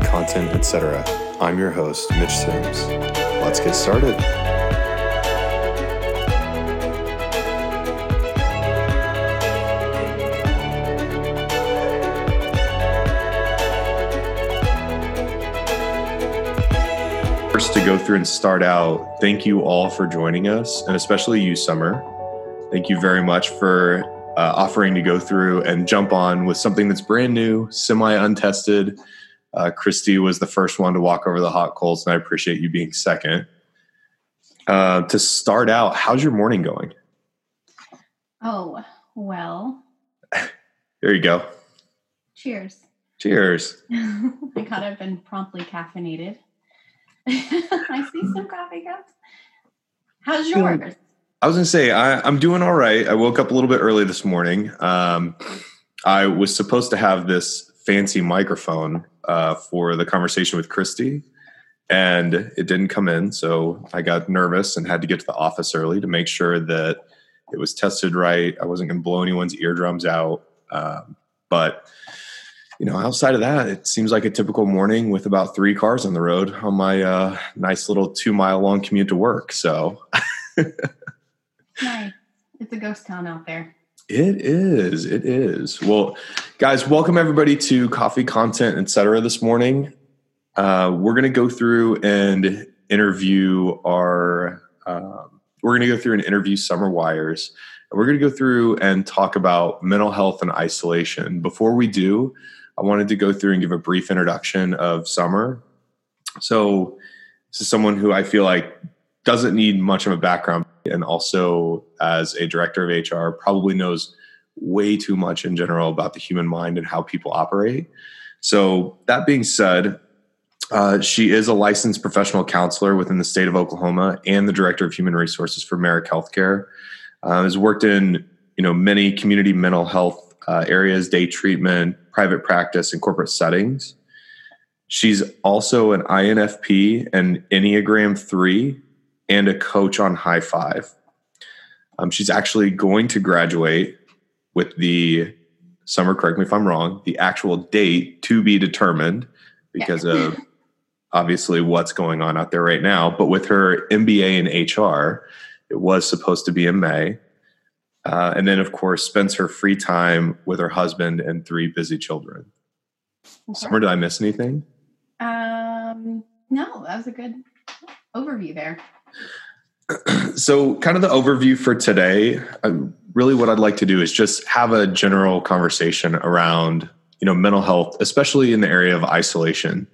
Coffee, Content, Etc. I'm your host, Mitch Sims. Let's get started. First, to go through and start out, thank you all for joining us, and especially you, Summer. Thank you very much for uh, offering to go through and jump on with something that's brand new, semi untested. Uh, Christy was the first one to walk over the hot coals, and I appreciate you being second. Uh, to start out, how's your morning going? Oh, well. there you go. Cheers. Cheers. I got up and promptly caffeinated. I see some coffee cups. How's yours? I was gonna say I, am doing all right. I woke up a little bit early this morning. Um, I was supposed to have this fancy microphone uh, for the conversation with Christy, and it didn't come in. So I got nervous and had to get to the office early to make sure that it was tested right. I wasn't going to blow anyone's eardrums out. Um, but you know, outside of that, it seems like a typical morning with about three cars on the road on my uh, nice little two mile long commute to work. So. Nice. It's a ghost town out there. It is. It is. Well, guys, welcome everybody to Coffee Content Etc. this morning. Uh, we're going to go through and interview our. Um, we're going to go through and interview Summer Wyers. And we're going to go through and talk about mental health and isolation. Before we do, I wanted to go through and give a brief introduction of Summer. So, this is someone who I feel like doesn't need much of a background and also as a director of HR probably knows way too much in general about the human mind and how people operate. So that being said, uh, she is a licensed professional counselor within the state of Oklahoma and the director of human resources for Maric Healthcare. Uh, has worked in you know many community mental health uh, areas, day treatment, private practice, and corporate settings. She's also an INFP and Enneagram three and a coach on high five. Um, she's actually going to graduate with the summer, correct me if I'm wrong, the actual date to be determined because yeah. of obviously what's going on out there right now. But with her MBA in HR, it was supposed to be in May. Uh, and then, of course, spends her free time with her husband and three busy children. Okay. Summer, did I miss anything? Um, no, that was a good overview there. so kind of the overview for today um, really what i'd like to do is just have a general conversation around you know mental health especially in the area of isolation.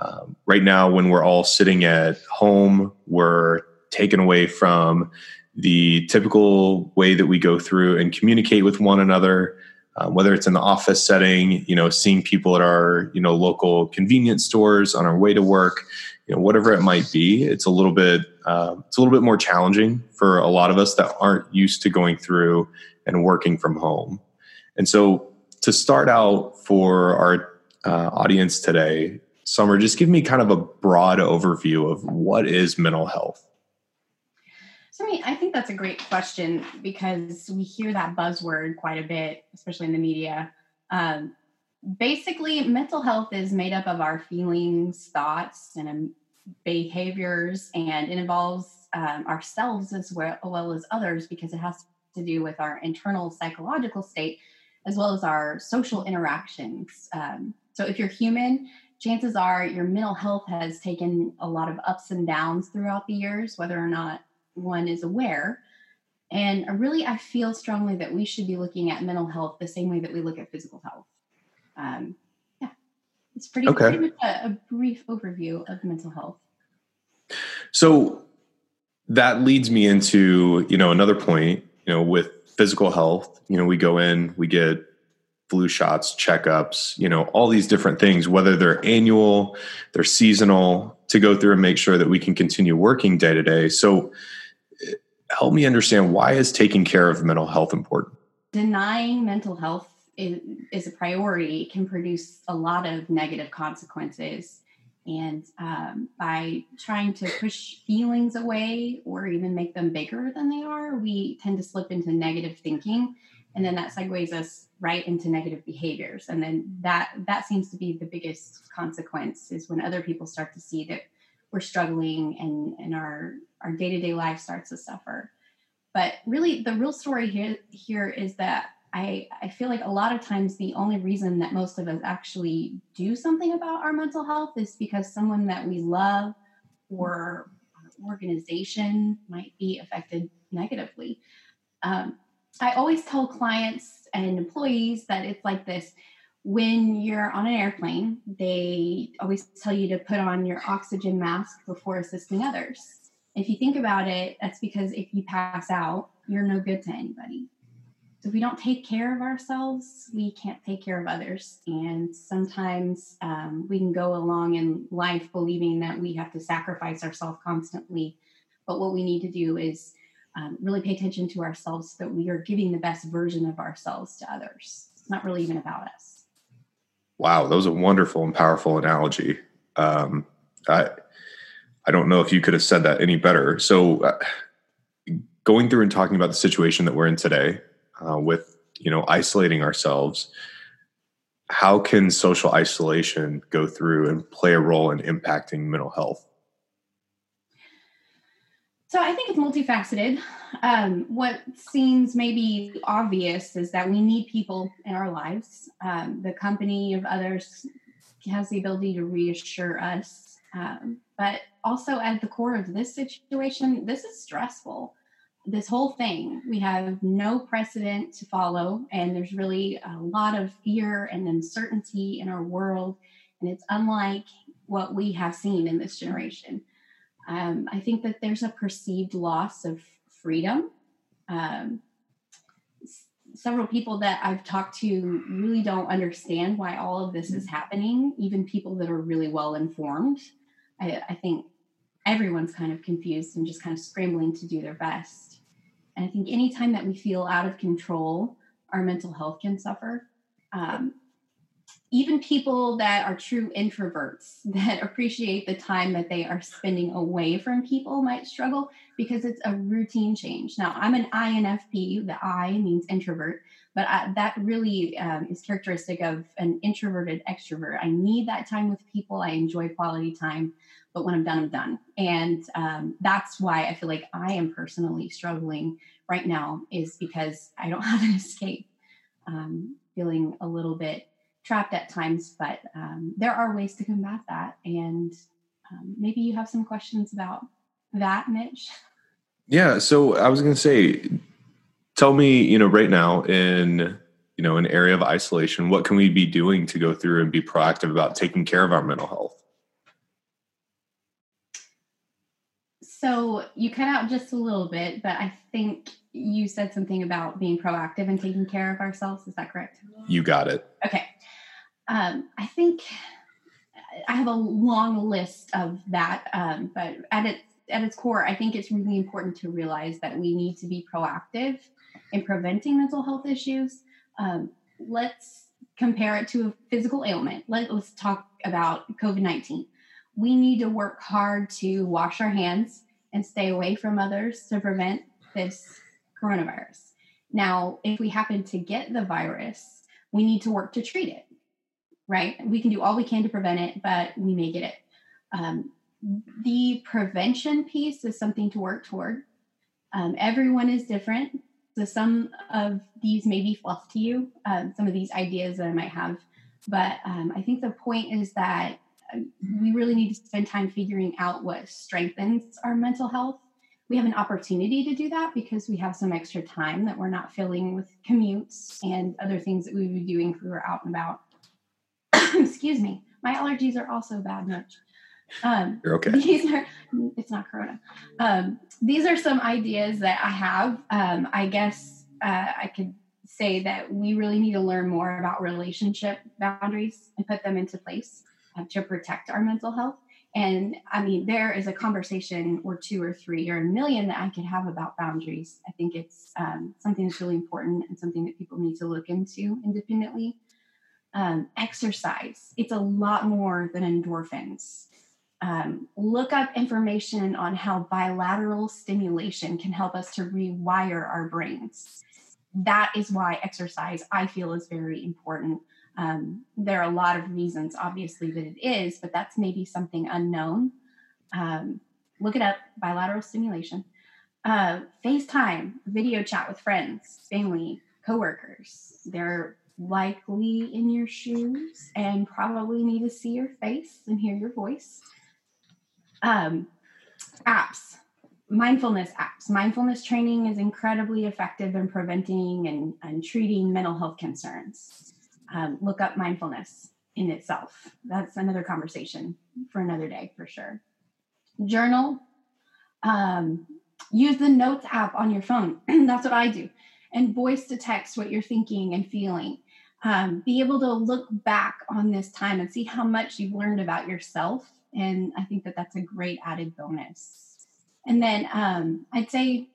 Um, right now when we're all sitting at home we're taken away from the typical way that we go through and communicate with one another um, whether it's in the office setting you know seeing people at our you know local convenience stores on our way to work you know whatever it might be it's a little bit uh, it's a little bit more challenging for a lot of us that aren't used to going through and working from home. And so to start out for our uh, audience today summer just give me kind of a broad overview of what is mental health. So I, mean, I think that's a great question because we hear that buzzword quite a bit especially in the media. Um, basically mental health is made up of our feelings thoughts and behaviors and it involves um, ourselves as well, well as others because it has to do with our internal psychological state as well as our social interactions. Um, so if you're human, chances are your mental health has taken a lot of ups and downs throughout the years, whether or not one is aware. And really, I feel strongly that we should be looking at mental health the same way that we look at physical health. Um, it's pretty, okay. pretty much a, a brief overview of mental health. So that leads me into, you know, another point, you know, with physical health, you know, we go in, we get flu shots, checkups, you know, all these different things, whether they're annual, they're seasonal, to go through and make sure that we can continue working day to day. So eh, help me understand why is taking care of mental health important? Denying mental health is, is a priority can produce a lot of negative consequences. And um, by trying to push feelings away or even make them bigger than they are, we tend to slip into negative thinking. And then that segues us right into negative behaviors. And then that that seems to be the biggest consequence is when other people start to see that we're struggling and and our our day-to-day life starts to suffer. But really the real story here here is that I, I feel like a lot of times the only reason that most of us actually do something about our mental health is because someone that we love or organization might be affected negatively. Um, I always tell clients and employees that it's like this when you're on an airplane, they always tell you to put on your oxygen mask before assisting others. If you think about it, that's because if you pass out, you're no good to anybody. So if we don't take care of ourselves, we can't take care of others. And sometimes um, we can go along in life believing that we have to sacrifice ourselves constantly. But what we need to do is um, really pay attention to ourselves so that we are giving the best version of ourselves to others. It's not really even about us. Wow, that was a wonderful and powerful analogy. Um, I I don't know if you could have said that any better. So, uh, going through and talking about the situation that we're in today, uh, with you know isolating ourselves, how can social isolation go through and play a role in impacting mental health? So I think it's multifaceted. Um, what seems maybe obvious is that we need people in our lives. Um, the company of others has the ability to reassure us. Um, but also, at the core of this situation, this is stressful. This whole thing, we have no precedent to follow, and there's really a lot of fear and uncertainty in our world. And it's unlike what we have seen in this generation. Um, I think that there's a perceived loss of freedom. Um, several people that I've talked to really don't understand why all of this is happening, even people that are really well informed. I, I think everyone's kind of confused and just kind of scrambling to do their best. And I think anytime that we feel out of control, our mental health can suffer. Um, even people that are true introverts that appreciate the time that they are spending away from people might struggle because it's a routine change. Now, I'm an INFP, the I means introvert, but I, that really um, is characteristic of an introverted extrovert. I need that time with people, I enjoy quality time, but when I'm done, I'm done. And um, that's why I feel like I am personally struggling right now, is because I don't have an escape. Um, feeling a little bit trapped at times, but um, there are ways to combat that. And um, maybe you have some questions about that, Mitch. Yeah. So I was going to say, tell me, you know, right now in you know an area of isolation, what can we be doing to go through and be proactive about taking care of our mental health? So you cut out just a little bit, but I think you said something about being proactive and taking care of ourselves. Is that correct? You got it. Okay. Um, I think I have a long list of that, um, but at its at its core, I think it's really important to realize that we need to be proactive in preventing mental health issues. Um, let's compare it to a physical ailment. Let, let's talk about COVID nineteen. We need to work hard to wash our hands and stay away from others to prevent this coronavirus. Now, if we happen to get the virus, we need to work to treat it right? We can do all we can to prevent it, but we may get it. Um, the prevention piece is something to work toward. Um, everyone is different. So some of these may be fluff to you, um, some of these ideas that I might have. But um, I think the point is that uh, we really need to spend time figuring out what strengthens our mental health. We have an opportunity to do that because we have some extra time that we're not filling with commutes and other things that we would be doing if we were out and about. excuse me, my allergies are also bad, Mitch. Um, You're okay. These are, it's not Corona. Um, these are some ideas that I have. Um, I guess uh, I could say that we really need to learn more about relationship boundaries and put them into place uh, to protect our mental health. And I mean, there is a conversation or two or three or a million that I could have about boundaries. I think it's um, something that's really important and something that people need to look into independently um, exercise. It's a lot more than endorphins. Um, look up information on how bilateral stimulation can help us to rewire our brains. that is why exercise I feel is very important. Um, there are a lot of reasons, obviously, that it is, but that's maybe something unknown. Um, look it up bilateral stimulation. Uh, FaceTime, video chat with friends, family, coworkers. They're likely in your shoes and probably need to see your face and hear your voice. Um, apps, mindfulness apps. Mindfulness training is incredibly effective in preventing and, and treating mental health concerns. Um, look up mindfulness in itself. That's another conversation for another day for sure. Journal. Um, use the notes app on your phone. That's what I do. And voice to text what you're thinking and feeling. Um, be able to look back on this time and see how much you've learned about yourself. And I think that that's a great added bonus. And then um, I'd say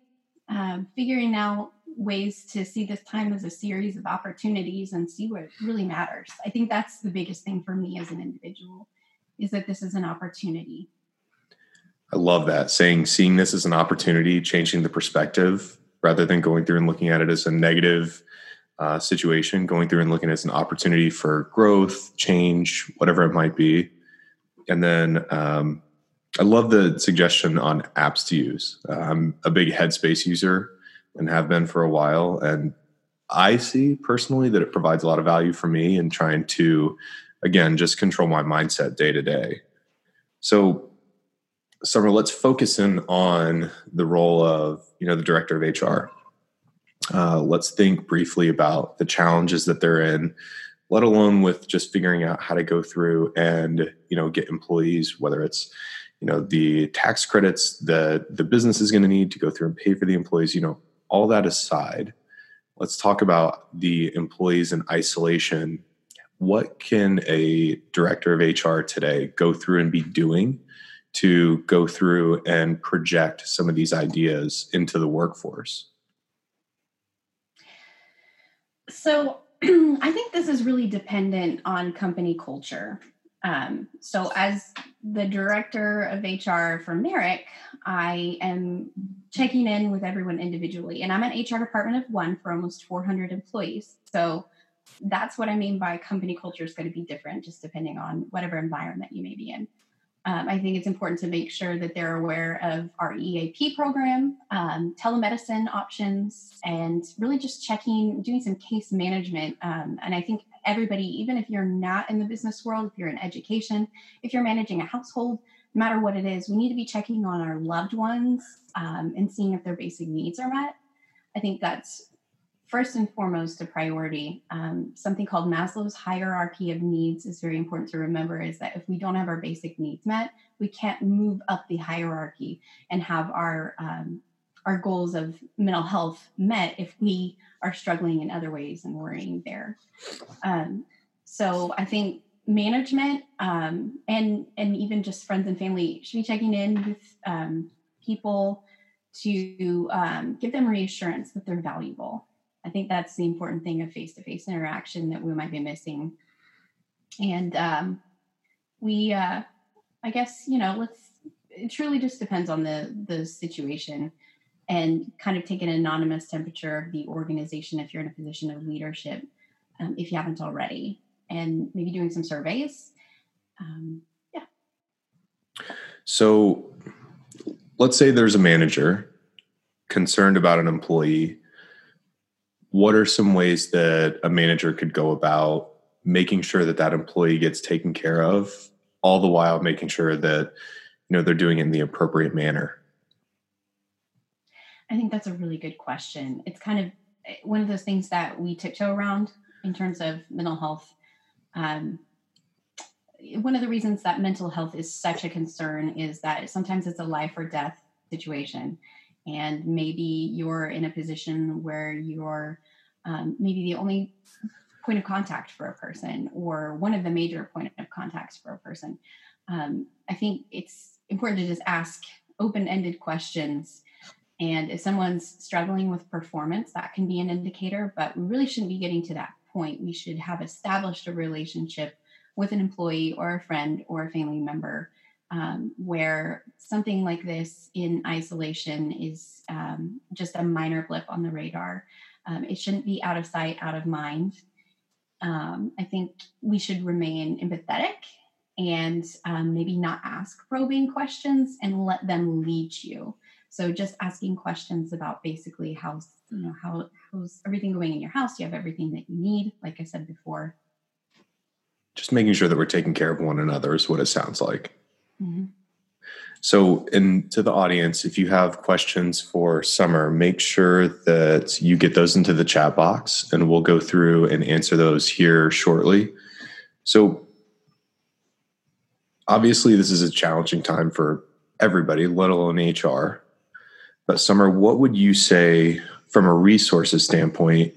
um, figuring out ways to see this time as a series of opportunities and see what really matters. I think that's the biggest thing for me as an individual is that this is an opportunity. I love that saying seeing this as an opportunity, changing the perspective rather than going through and looking at it as a negative uh, situation, going through and looking at it as an opportunity for growth, change, whatever it might be. And then um, I love the suggestion on apps to use. Uh, I'm a big Headspace user and have been for a while. And I see personally that it provides a lot of value for me in trying to, again, just control my mindset day to day. So, Summer, let's focus in on the role of, you know, the director of HR. Uh, let's think briefly about the challenges that they're in, let alone with just figuring out how to go through and, you know, get employees, whether it's you know the tax credits that the business is going to need to go through and pay for the employees you know all that aside let's talk about the employees in isolation. What can a director of hr today go through and be doing to go through and project some of these ideas into the workforce? So i think this is really dependent on company culture um, so, as the director of HR for Maric, I am checking in with everyone individually, and I'm an HR department of one for almost 400 employees. So, that's what I mean by company culture is going to be different, just depending on whatever environment you may be in. Um, I think it's important to make sure that they're aware of our EAP program, um, telemedicine options, and really just checking, doing some case management. Um, and I think everybody, even if you're not in the business world, if you're in education, if you're managing a household, no matter what it is, we need to be checking on our loved ones um, and seeing if their basic needs are met. I think that's first and foremost a priority. Um, something called Maslow's hierarchy of needs is very important to remember is that if we don't have our basic needs met, we can't move up the hierarchy and have our um, our goals of mental health met if we are struggling in other ways and worrying there. Um, so I think management um, and and even just friends and family should be checking in with um, people to um, give them reassurance that they're valuable I think that's the important thing of face to face interaction that we might be missing. And um, we, uh, I guess, you know, let's, it truly just depends on the, the situation and kind of take an anonymous temperature of the organization if you're in a position of leadership, um, if you haven't already, and maybe doing some surveys. Um, yeah. So let's say there's a manager concerned about an employee what are some ways that a manager could go about making sure that that employee gets taken care of all the while making sure that you know they're doing it in the appropriate manner? I think that's a really good question. It's kind of eh, one of those things that we tiptoe around in terms of mental health. Um, one of the reasons that mental health is such a concern is that sometimes it's a life or death situation and maybe you're in a position where you're um, maybe the only point of contact for a person or one of the major point of contacts for a person. Um, i think it's important to just ask open-ended questions. And if someone's struggling with performance that can be an indicator but we really shouldn't be getting to that point. We should have established a relationship with an employee or a friend or a family member um, where something like this in isolation is um, just a minor blip on the radar Um, it shouldn't be out of sight, out of mind. Um, I think we should remain empathetic and um, maybe not ask probing questions and let them lead you. So just asking questions about basically how's you know how how's everything going in your house? Do you have everything that you need? Like I said before. Just making sure that we're taking care of one another is what it sounds like. Mm-hmm. So, and to the audience, if you have questions for Summer, make sure that you get those into the chat box and we'll go through and answer those here shortly. So, obviously, this is a challenging time for everybody, let alone HR. But, Summer, what would you say from a resources standpoint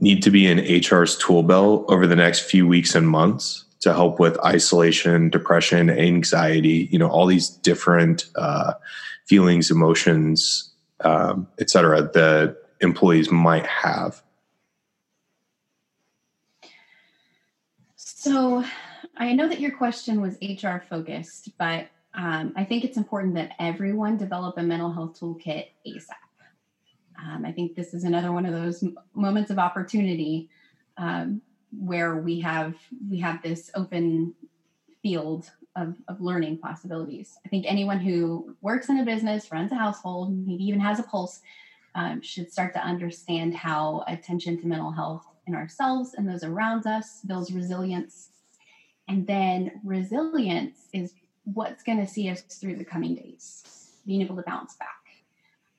need to be in HR's tool belt over the next few weeks and months to help with isolation, depression, anxiety, you know, all these different uh, feelings, emotions, um, et cetera, that employees might have? So I know that your question was HR focused, but um, I think it's important that everyone develop a mental health toolkit ASAP. Um, I think this is another one of those moments of opportunity um, where we have we have this open field of, of learning possibilities. I think anyone who works in a business, runs a household, maybe even has a pulse, um, should start to understand how attention to mental health in ourselves and those around us builds resilience. And then resilience is what's going to see us through the coming days, being able to bounce back.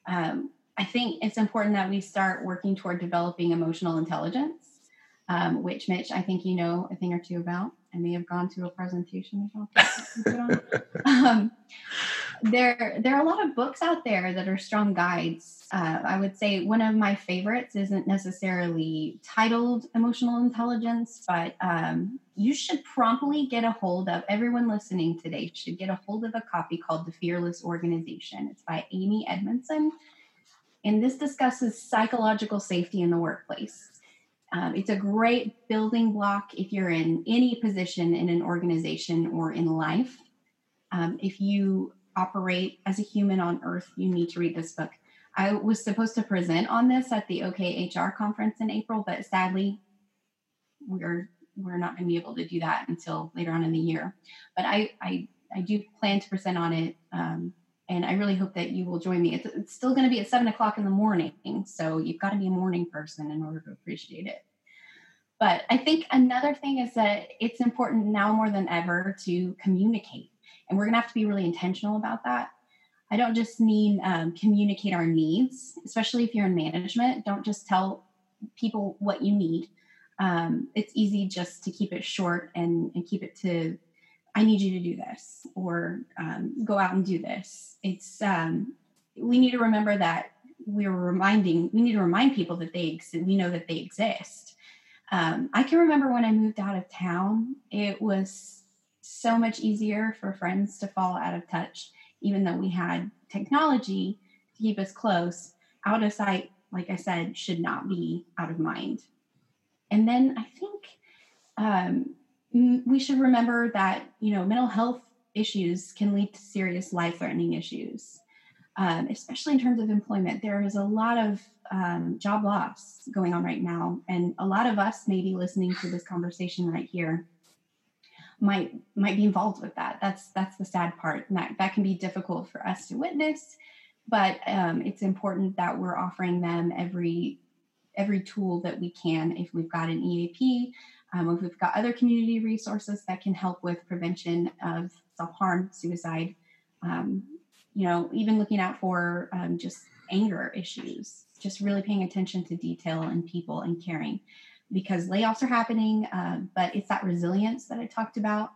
Um, I think it's important that we start working toward developing emotional intelligence um, which Mitch, I think you know a thing or two about. I may have gone to a presentation um, there, there are a lot of books out there that are strong guides. Uh, I would say one of my favorites isn't necessarily titled emotional intelligence, but um, you should promptly get a hold of. Everyone listening today should get a hold of a copy called "The Fearless Organization." It's by Amy Edmondson, and this discusses psychological safety in the workplace. Um, it's a great building block if you're in any position in an organization or in life. Um, if you operate as a human on earth, you need to read this book. I was supposed to present on this at the OKHR conference in April, but sadly, we're we're not going to be able to do that until later on in the year. But I I, I do plan to present on it um, and I really hope that you will join me. It's, it's still going to be at seven o'clock in the morning, so you've got to be a morning person in order to appreciate it. But I think another thing is that it's important now more than ever to communicate, and we're going to have to be really intentional about that. I don't just mean um, communicate our needs, especially if you're in management. Don't just tell people what you need. Um, it's easy just to keep it short and, and keep it to I need you to do this or um, go out and do this. It's um, we need to remember that we're reminding we need to remind people that they exist. We know that they exist. Um, I can remember when I moved out of town, it was so much easier for friends to fall out of touch, even though we had technology to keep us close. Out of sight, like I said, should not be out of mind. And then I think um, we should remember that you know mental health issues can lead to serious life-threatening issues, um, especially in terms of employment. There is a lot of um, job loss going on right now, and a lot of us maybe listening to this conversation right here might might be involved with that. That's that's the sad part. And that that can be difficult for us to witness, but um, it's important that we're offering them every every tool that we can. If we've got an EAP, um, we've got other community resources that can help with prevention of self harm, suicide. Um, you know, even looking out for um, just anger issues, just really paying attention to detail and people and caring because layoffs are happening, uh, but it's that resilience that I talked about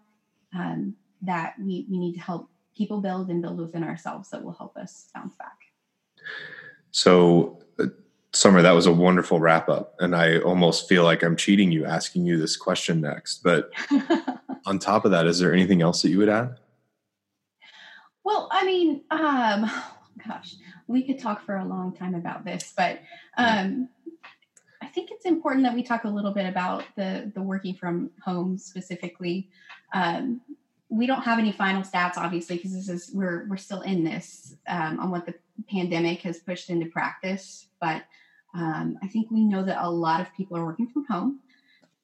um, that we, we need to help people build and build within ourselves that will help us bounce back. So, Summer, that was a wonderful wrap up. And I almost feel like I'm cheating you asking you this question next. But on top of that, is there anything else that you would add? Well, I mean, um, gosh, we could talk for a long time about this, but um, I think it's important that we talk a little bit about the the working from home specifically. Um, we don't have any final stats, obviously, because this is we're we're still in this um, on what the pandemic has pushed into practice. But Um, I think we know that a lot of people are working from home.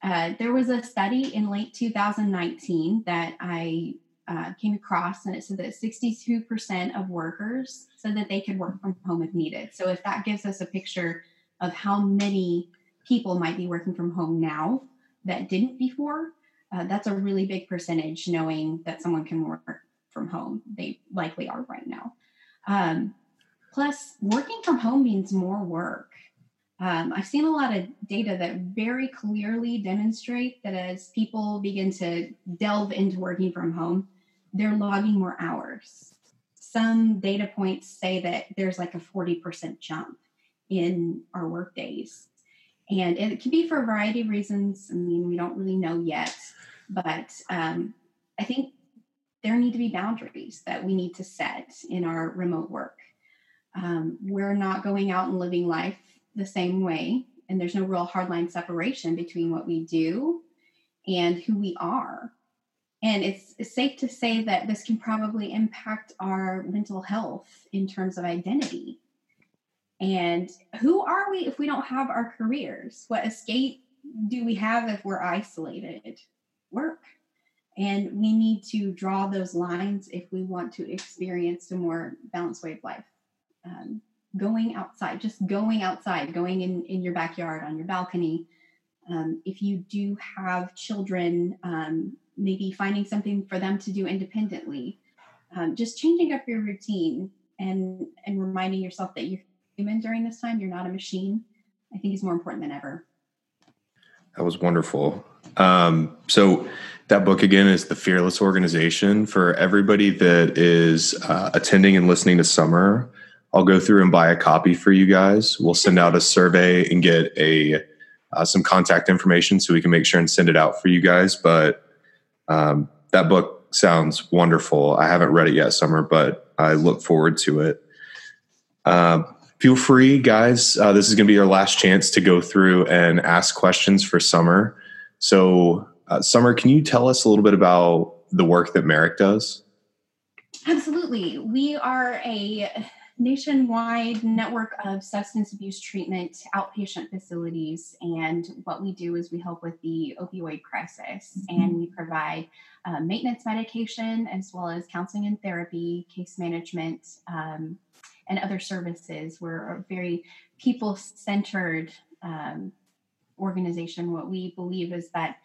Uh, there was a study in late 2019 that I uh, came across, and it said that 62% of workers said that they could work from home if needed. So, if that gives us a picture of how many people might be working from home now that didn't before, uh, that's a really big percentage knowing that someone can work from home. They likely are right now. Um, plus, working from home means more work. Um, I've seen a lot of data that very clearly demonstrate that as people begin to delve into working from home, they're logging more hours. Some data points say that there's like a 40% jump in our work days. And it can be for a variety of reasons. I mean, we don't really know yet, but um, I think there need to be boundaries that we need to set in our remote work. Um, we're not going out and living life the same way, and there's no real hardline separation between what we do and who we are. And it's, it's safe to say that this can probably impact our mental health in terms of identity. And who are we if we don't have our careers? What escape do we have if we're isolated? Work. And we need to draw those lines if we want to experience a more balanced way of life. Um, going outside, just going outside, going in, in your backyard, on your balcony. Um, if you do have children, um, maybe finding something for them to do independently, um, just changing up your routine and and reminding yourself that you're human during this time. You're not a machine. I think is more important than ever. That was wonderful. Um, so that book again is the Fearless Organization for everybody that is uh, attending and listening to Summer. I'll go through and buy a copy for you guys. We'll send out a survey and get a uh, some contact information so we can make sure and send it out for you guys. But um, that book sounds wonderful. I haven't read it yet, Summer, but I look forward to it. Uh, feel free, guys. Uh, this is going to be your last chance to go through and ask questions for Summer. So, uh, Summer, can you tell us a little bit about the work that Maric does? Absolutely. We are a nationwide network of substance abuse treatment outpatient facilities. And what we do is we help with the opioid crisis mm-hmm. and we provide uh, maintenance medication as well as counseling and therapy, case management, um, and other services. We're a very people centered um, organization. What we believe is that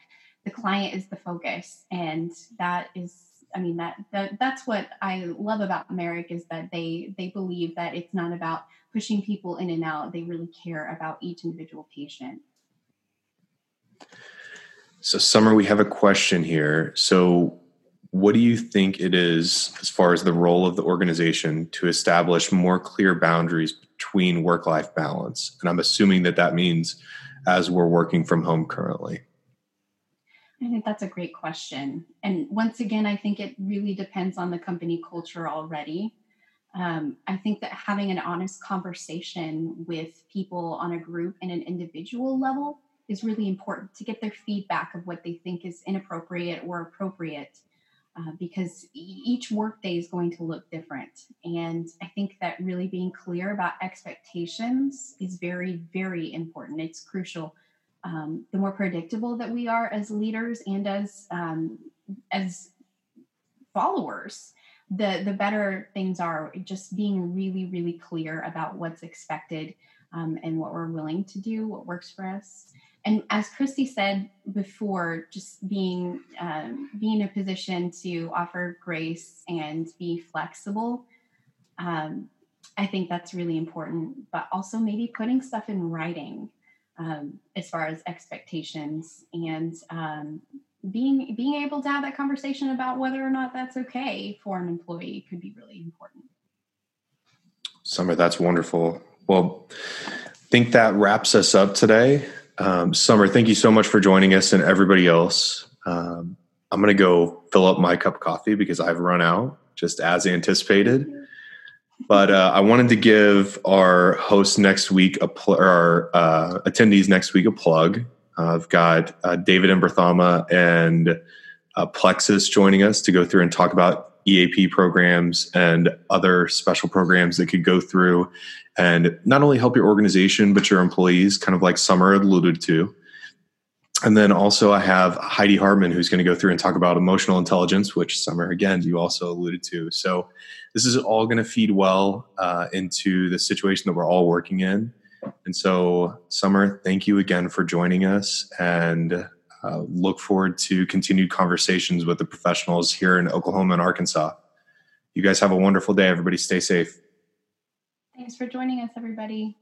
the client is the focus, and that is I mean that, that that's what I love about Maric is that they they believe that it's not about pushing people in and out. They really care about each individual patient. So, Summer, we have a question here. So, what do you think it is as far as the role of the organization to establish more clear boundaries between work life balance? And I'm assuming that that means as we're working from home currently. I think that's a great question. And once again, I think it really depends on the company culture already. Um, I think that having an honest conversation with people on a group and an individual level is really important to get their feedback of what they think is inappropriate or appropriate. Uh, because each workday is going to look different. And I think that really being clear about expectations is very, very important. It's crucial um, the more predictable that we are as leaders and as um, as followers the the better things are just being really really clear about what's expected um, and what we're willing to do what works for us. And as christy said before just being um, being in a position to offer grace and be flexible um, i think that's really important but also maybe putting stuff in writing um, as far as expectations and um, being being able to have that conversation about whether or not that's okay for an employee could be really important. Summer, that's wonderful. Well, I think that wraps us up today. Um, Summer, thank you so much for joining us and everybody else. Um, I'm going to go fill up my cup of coffee because I've run out, just as anticipated. But uh, I wanted to give our hosts next week a pl- our uh, attendees next week a plug. Uh, I've got uh, David Imberthama and uh, Plexus joining us to go through and talk about EAP programs and other special programs that could go through and not only help your organization, but your employees, kind of like Summer alluded to. And then also, I have Heidi Hartman, who's going to go through and talk about emotional intelligence, which Summer, again, you also alluded to. So, this is all going to feed well uh, into the situation that we're all working in. And so, Summer, thank you again for joining us and uh, look forward to continued conversations with the professionals here in Oklahoma and Arkansas. You guys have a wonderful day. Everybody stay safe. Thanks for joining us, everybody.